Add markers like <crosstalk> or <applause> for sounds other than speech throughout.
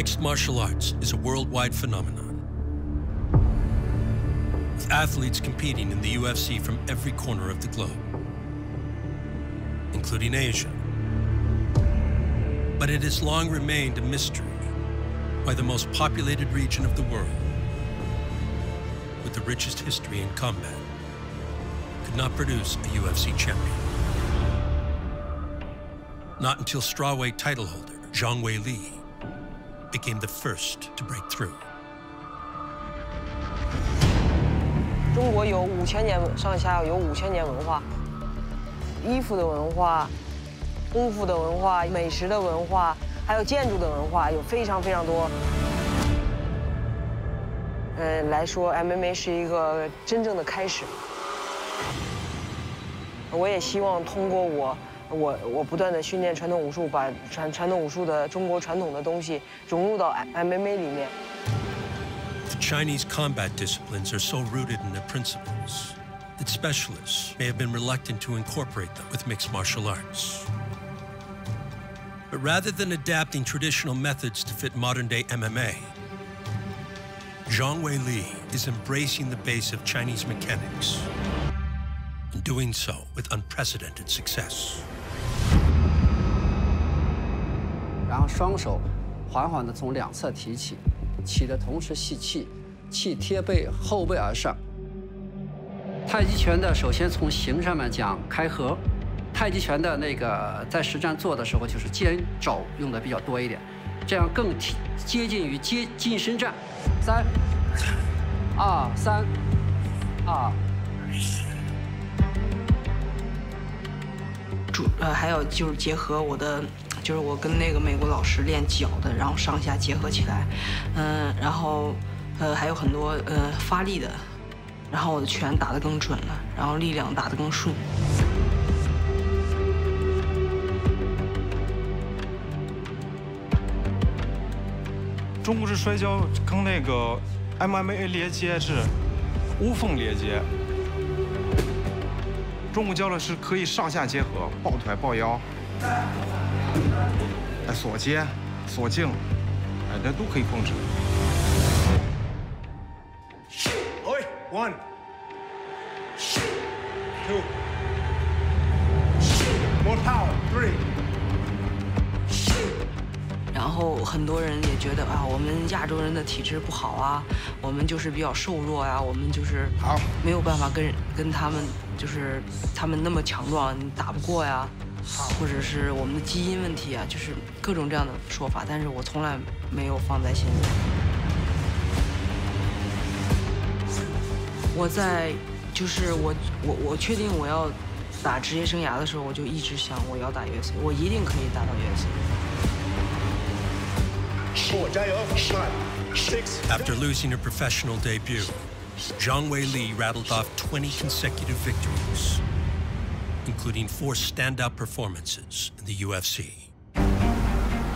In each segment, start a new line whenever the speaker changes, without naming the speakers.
Mixed martial arts is a worldwide phenomenon. With athletes competing in the UFC from every corner of the globe, including Asia. But it has long remained a mystery why the most populated region of the world, with the richest history in combat, could not produce a UFC champion. Not until strawweight title holder Zhang Weili became the first to break through.
中国有五千年上下有五千年文化，衣服的文化、功夫的文化、美食的文化，还有建筑的文化，有非常非常多。呃，来说 MMA 是一个真正的开始。我也希望通过我。 <music> 我我不断的训练传统武术，把传传统武术的中国传统的东西融入到 MMA 里面。
The Chinese combat disciplines are so rooted in their principles that specialists may have been reluctant to incorporate them with mixed martial arts. But rather than adapting traditional methods to fit modern-day MMA, Zhang Weili is embracing the base of Chinese mechanics and doing so with unprecedented success.
后双手缓缓地从两侧提起，起的同时吸气，气贴背后背而上。太极拳的首先从形上面讲开合，太极拳的那个在实战做的时候就是肩肘用的比较多一点，这样更接近于接近身战。三、二、三、二。
主呃还有就是结合我的。就是我跟那个美国老师练脚的，然后上下结合起来，嗯，然后呃还有很多呃发力的，然后我的拳打得更准了，然后力量打得更顺。
中国式摔跤跟那个 MMA 连接是无缝连接，中国教的是可以上下结合，抱腿抱腰。哎，锁接、锁镜，哎，这都可以控制。
Oi, one, two, more power, three.
然后很多人也觉得啊，我们亚洲人的体质不好啊，我们就是比较瘦弱呀，我们就是
好
没有办法跟跟他们，就是他们那么强壮，你打不过呀。或者是我们的基因问题啊，就是各种这样的说法，但是我从来没有放在心里。我在，就是我我我确定我要打职业生涯的时候，我就一直想我要打 UFC，我一定可以打到 UFC。
加油
！After losing her professional debut, Zhang Weili rattled off 20 consecutive victories. Including four standout performances in the UFC.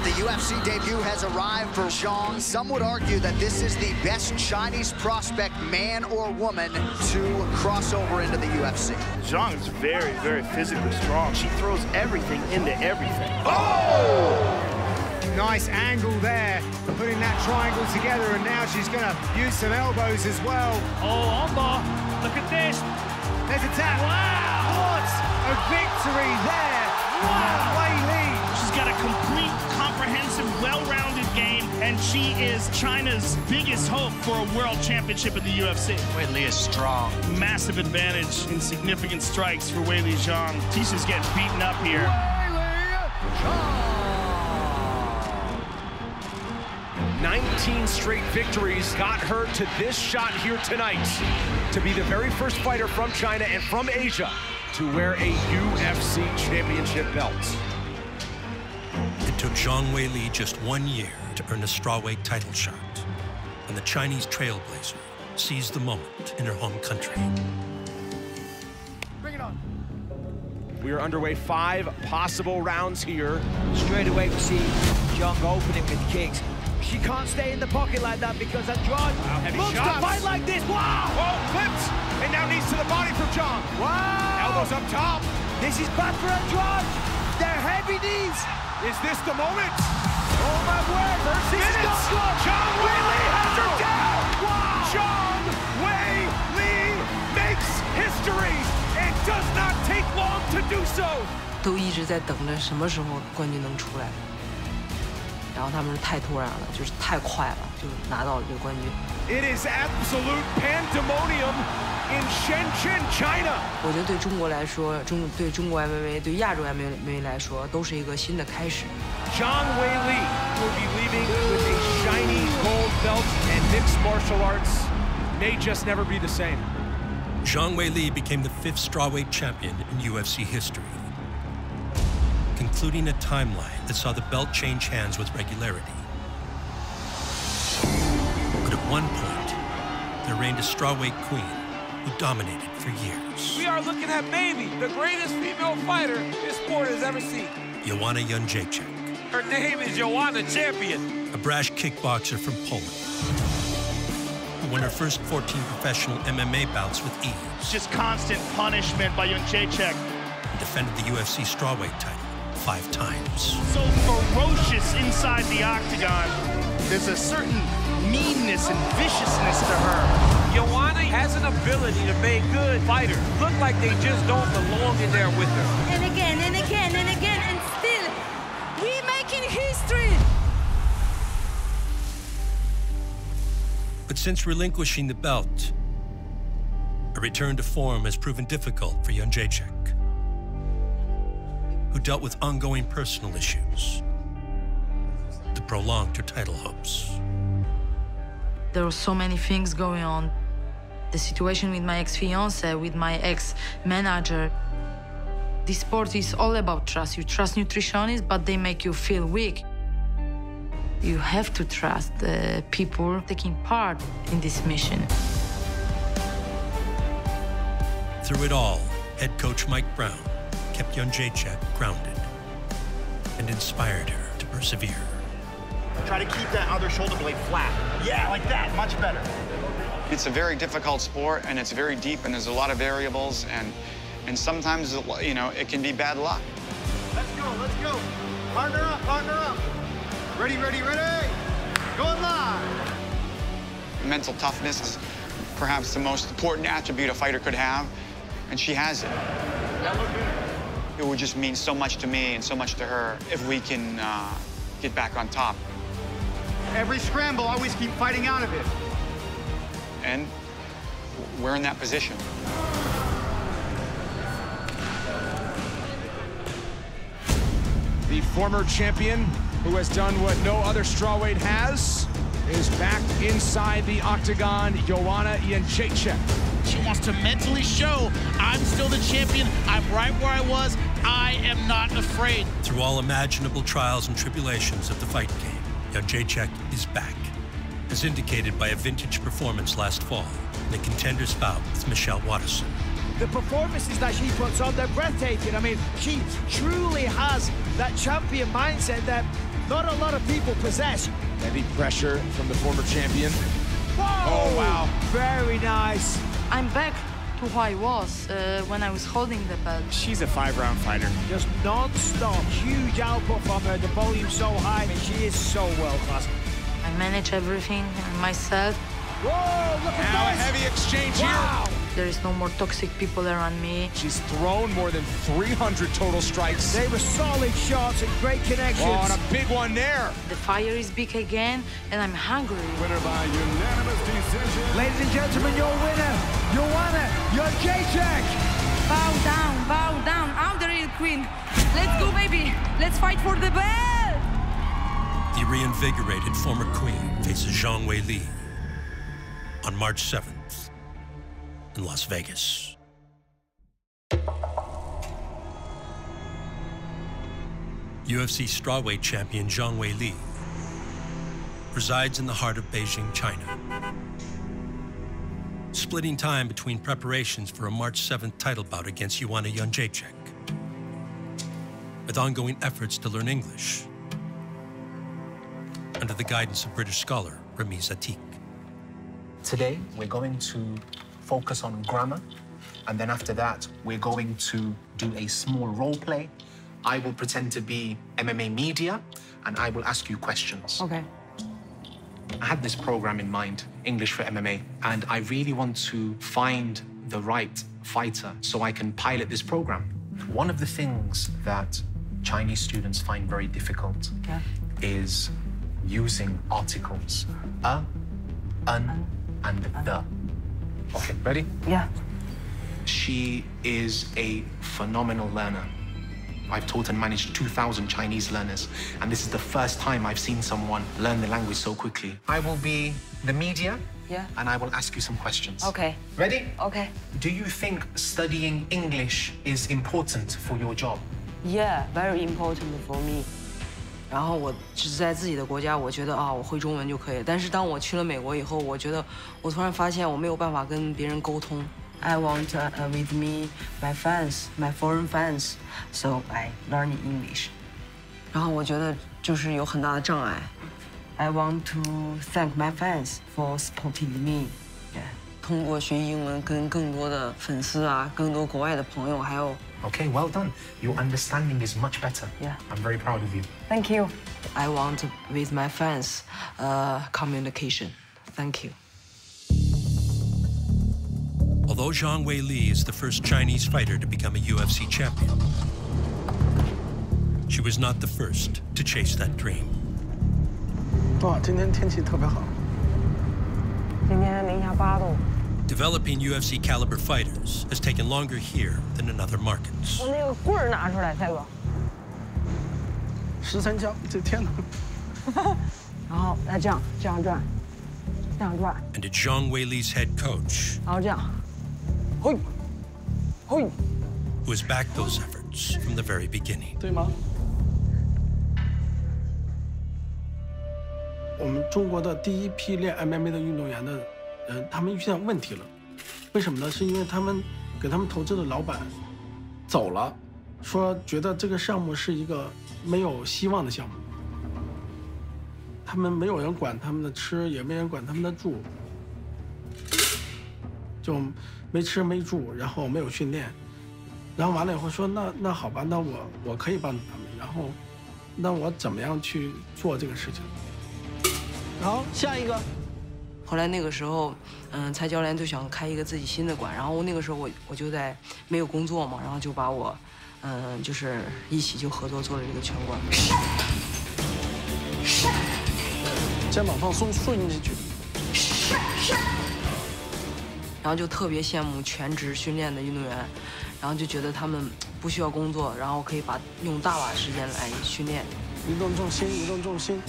The UFC debut has arrived for Zhang. Some would argue that this is the best Chinese prospect, man or woman, to cross over into the UFC.
Zhang is very, very physically strong. She throws everything into everything.
Oh! Nice angle there, putting that triangle together, and now she's going to use some elbows as well.
Oh, Omar, look at this.
There's a tap. Wow! What? A victory there. Wow. Wei Li.
She's got a complete, comprehensive, well-rounded game, and she is China's biggest hope for a world championship in the UFC.
Wei Li is strong.
Massive advantage in significant strikes for Wei Li Zhang. Tecia's getting beaten up here.
Wei Zhang.
19 straight victories got her to this shot here tonight to be the very first fighter from China and from Asia to wear a UFC championship belt.
It took Zhang Weili just one year to earn a strawweight title shot, and the Chinese trailblazer seized the moment in her home country.
Bring it on. We are underway five possible rounds here.
Straight away we see Zhang opening with kicks. She can't stay in the pocket like that because Andrade wow, loves shots. to fight like this. Wow!
Oh, flips! And now knees to the body from Zhang.
Wow!
Elbows up top.
This is bad for Andrade. They're heavy knees.
Is this the moment? Oh, my word. First this minutes. is not. Zhang Weili has her down. Wow! Zhang Weili makes history and does not take long to do so.
都一直在等着什么时候冠军能出来。然后他们是太突然了，就是太快了，就拿到了这个冠军。
It is absolute pandemonium in Shenzhen, China。
我觉得对中国来说，中对中国 MMA 对亚洲 MMA 来说都是一个新的开始。
Zhang Wei Li will be leaving with a shiny gold belt and mixed martial arts may just never be the same.
Zhang Wei Li became the fifth strawweight champion in UFC history concluding a timeline that saw the belt change hands with regularity. But at one point, there reigned a strawweight queen who dominated for years.
We are looking at maybe the greatest female fighter this sport has ever seen.
Joanna Jędrzejczyk,
Her name is Joanna Champion.
a brash kickboxer from Poland, who won her first 14 professional MMA bouts with ease
It's just constant punishment by Jędrzejczyk.
and defended the UFC strawweight title five times.
So ferocious inside the octagon. There's a certain meanness and viciousness to her.
Joanna has an ability to make good fighters look like they just don't belong in there with her.
and again and again and again and still we're making history
But since relinquishing the belt, a return to form has proven difficult for Jędrzejczyk, who dealt with ongoing personal issues that prolonged her title hopes.
There were so many things going on. The situation with my ex-fiance, with my ex-manager. This sport is all about trust. You trust nutritionists, but they make you feel weak. You have to trust the people taking part in this mission.
Through it all, head coach Mike Brown kept Jędrzejczyk grounded and inspired her to persevere.
Try to keep that other shoulder blade flat. Yeah, like that. Much better.
It's a very difficult sport and it's very deep and there's a lot of variables and and sometimes you know it can be bad luck.
Let's go, let's go. Partner up, partner up. Ready, ready, ready. Going live.
Mental toughness is perhaps the most important attribute a fighter could have and she has it. It would just mean so much to me and so much to her if we can uh, get back on top.
Every scramble, always keep fighting out of it.
And we're in that position.
The former champion, who has done what no other strawweight has, is back inside the octagon. Joanna Jędrzejczyk.
She wants to mentally show I'm still the champion. I'm right where I was. I am not afraid.
Through all imaginable trials and tribulations of the fight game, Jędrzejczyk is back, as indicated by a vintage performance last fall in the contender's bout with Michelle Waterson.
The performances that she puts on, they're breathtaking. I mean, she truly has that champion mindset that not a lot of people possess.
Heavy pressure from the former champion.
Whoa!
Oh, wow.
Very nice.
I'm back to who I was uh, when I was holding the belt.
She's a five-round fighter.
Just non-stop, huge output from her. The volume so high. I mean, she is so world class.
I manage everything myself.
Whoa, look at
Now a heavy exchange
Wow.
here.
There is no more toxic people around me.
She's thrown more than 300 total strikes.
They were solid shots and great connections.
Oh, and a big one there.
The fire is big again, and I'm hungry.
Winner by unanimous decision.
Ladies and gentlemen, your winner, Joanna, your J-Check.
bow down bow down i'm the real queen let's go baby let's fight for the belt
The reinvigorated former queen faces Zhang Wei Li on March 7th in Las Vegas. UFC strawweight champion Zhang Wei Li resides in the heart of Beijing, China. Splitting time between preparations for a March 7th title bout against Joanna Jędrzejczyk, with ongoing efforts to learn English under the guidance of British scholar Ramiz Atik.
Today, we're going to focus on grammar, and then after that, we're going to do a small role play. I will pretend to be MMA media, and I will ask you questions.
Okay.
I had this program in mind, English for MMA, and I really want to find the right fighter so I can pilot this program. One of the things that Chinese students find very difficult is using articles a, an, and the. Okay, ready?
Yeah.
She is a phenomenal learner. I've taught and managed 2,000 Chinese learners, and this is the first time I've seen someone learn the language so quickly. I will be the media,
yeah.
and I will ask you some questions.
Okay.
Ready?
Okay.
Do you think studying English is important for your job?
Yeah, very important for me. 然后我只在自己的国家，我觉得啊，我会中文就可以。但是当我去了美国以后，我觉得我突然发现我没有办法跟别人沟通。I want uh, with me my fans, my foreign fans, so I learn English. 然后我觉得就是有很大的障碍。I want to thank my fans for supporting me. 通过学英文，跟更多的粉丝啊，更多国外的朋友，还有
Okay, well done. Your understanding is much better.
Yeah.
I'm very proud of you.
Thank you. I want with my fans uh, communication. Thank you.
Although Zhang Wei Li is the first Chinese fighter to become a UFC champion, she was not the first to chase that dream.
哇，今天天气特别好。
今天零下八度。
Developing UFC caliber fighters has taken longer here than in other markets.
我那个棍儿拿出来，蔡哥。
十三枪，这天哪！<laughs>
然后来这样，这样转，这样转，
And it's Zhang Wei Li's head coach
然后这样，嘿，嘿，
who has backed those efforts from the very beginning. <laughs>
对吗？我们中国的第一批练 MMA 的运动员的 嗯，他们遇见问题了。为什么呢？是因为他们给他们投资的老板走了，说觉得这个项目是一个没有希望的项目。他们没有人管他们的吃，也没人管他们的住，就没吃没住，然后没有训练，然后完了以后说那那好吧，那我我可以帮助他们，然后那我怎么样去做这个事情？好，下一个。
后来那个时候，嗯，蔡教练就想开一个自己新的馆，然后那个时候我我就在没有工作嘛，然后就把我，嗯，就是一起就合作做了这个拳馆。
肩膀放松，顺进去。
然后就特别羡慕全职训练的运动员，然后就觉得他们不需要工作，然后可以把用大把时间来训练。
移动重心，移动重心。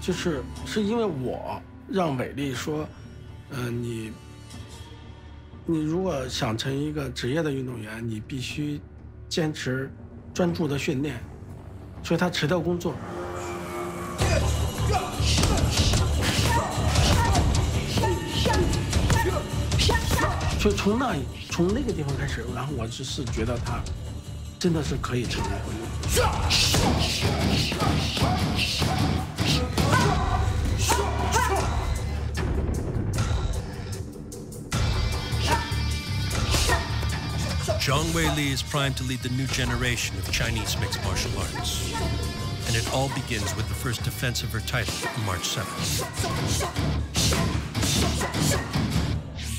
就是是因为我让伟丽说，嗯、你你如果想成一个职业的运动员，你必须坚持专注的训练，所以他辞掉工作。所以从那从那个地方开始，然后我只是觉得他真的是可以成为。
Zhang Wei Li is primed to lead the new generation of Chinese mixed martial arts. And it all begins with the first defense of her title on March 7th.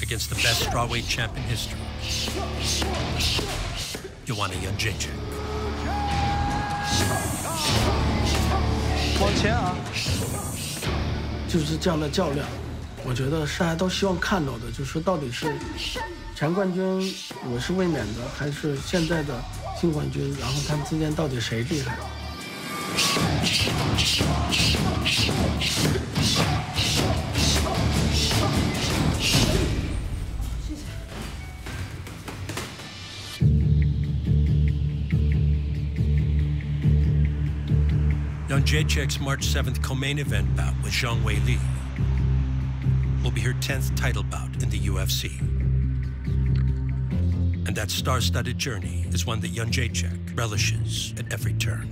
Against the best strawweight champ in history, Joanna Jędrzejczyk.
往前啊！就是这样的较量，我觉得大家都希望看到的，就是到底是 前冠军我是卫冕的，还是现在的新冠军，然后他们之间到底谁厉害
？？On Jacek's March 7th co-main event bout with Zhang Wei Li will be her 10th title bout in the UFC. And that star-studded journey is one that Jędrzejczyk relishes at every turn.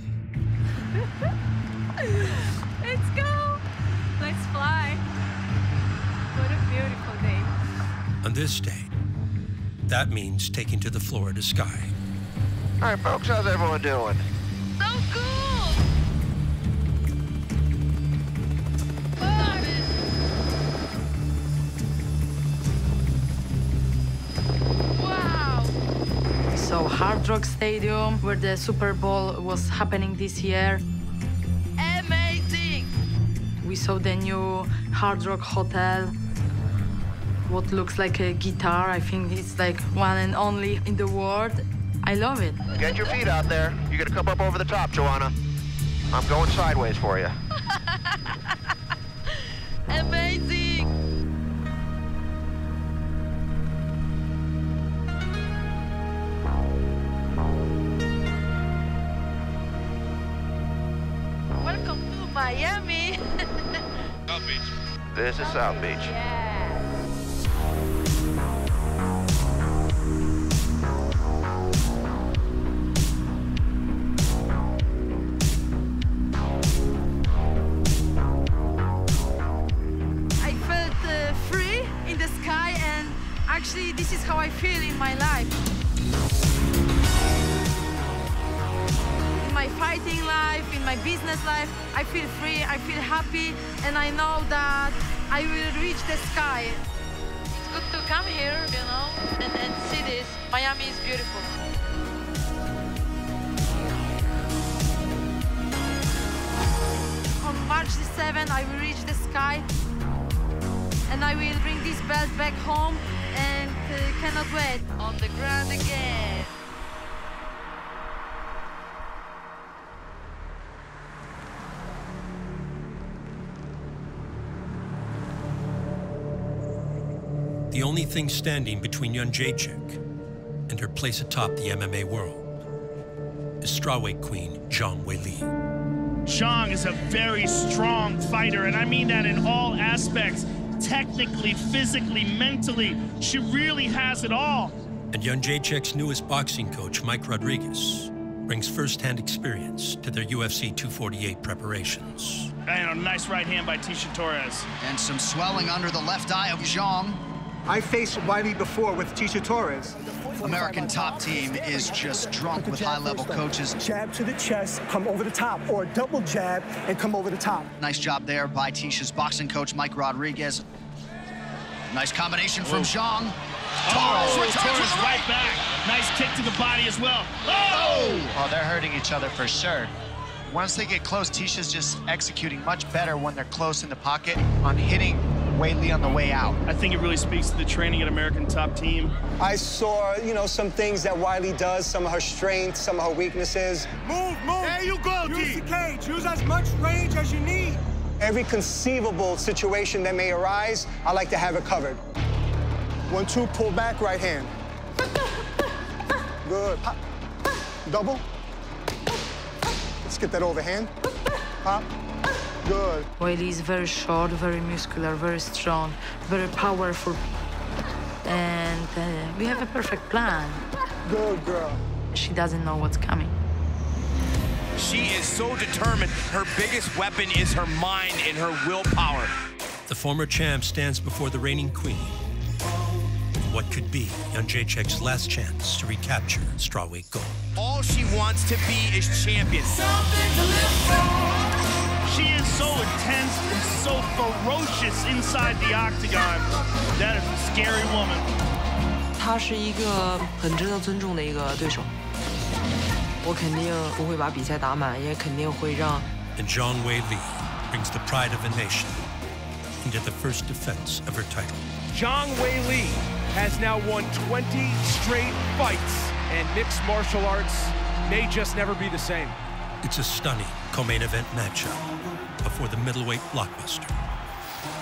<laughs>
Let's go. Let's fly. What a beautiful day.
On this day, that means taking to the Florida sky.
All right, folks, how's everyone doing?
Rock Stadium, where the Super Bowl was happening this year. Amazing! We saw the new Hard Rock Hotel. What looks like a guitar, I think it's like one and only in the world. I love it.
Get your feet out there. You're gonna come up over the top, Joanna. I'm going sideways for you. This is South Beach.
Feel free, I feel happy, and I know that I will reach the sky. It's good to come here, you know, and, and see this. Miami is beautiful. On March the 7th, I will reach the sky and I will bring this belt back home and uh, cannot wait. On the ground again.
Only thing standing between Jędrzejczyk and her place atop the MMA world is strawweight queen Zhang Weili.
Zhang is a very strong fighter, and I mean that in all aspects technically, physically, mentally. She really has it all.
And Jędrzejczyk's newest boxing coach, Mike Rodriguez, brings firsthand experience to their UFC 248 preparations.
And a nice right hand by Tecia Torres.
And some swelling under the left eye of Zhang.
I faced Weili before with Tecia Torres.
American top team is just drunk with high-level coaches.
Jab to the chest, come over the top, or double jab and come over the top.
Nice job there by Tecia's boxing coach, Mike Rodriguez. Nice combination from oh. Zhang.
Oh,
Torres returns
Torres
with
right back. Nice kick to the body as well. Oh!
Oh, they're hurting each other for sure. Once they get close, Tecia's just executing much better when they're close in the pocket on hitting Weili on the way out.
I think it really speaks to the training at American Top Team.
I saw, you know, some things that Weili does, some of her strengths, some of her weaknesses.
Move, move. There you go,
Use
D.
the
cage. Use as much range as you need.
Every conceivable situation that may arise, I like to have it covered. One, two, pull back, right hand. Good. Pop. Double. Let's get that overhand. Pop. Good.
Weili is very short, very muscular, very strong, very powerful. And uh, we have a perfect plan.
Good girl.
She doesn't know what's coming.
She is so determined. Her biggest weapon is her mind and her willpower.
The former champ stands before the reigning queen. What could be Jędrzejczyk's last chance to recapture strawweight gold?
All she wants to be is champion.
She is so intense and so ferocious inside the octagon. That is a scary woman.
And Zhang Wei Li brings the pride of a nation into the first defense of her title.
Zhang Wei Li has now won 20 straight fights, and mixed martial arts may just never be the same.
It's a stunning co-main event matchup before the middleweight blockbuster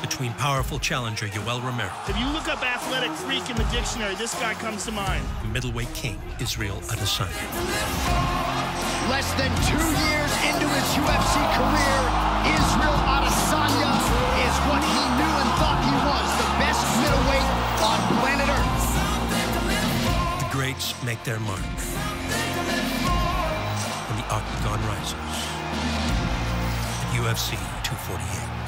between powerful challenger Yoel Romero
If you look up athletic freak in the dictionary, this guy comes to mind.
middleweight king Israel Adesanya.
Less than two years into his UFC career, Israel Adesanya is what he knew and thought he was, the best middleweight on planet Earth.
The greats make their mark. Octagon rises. UFC 248.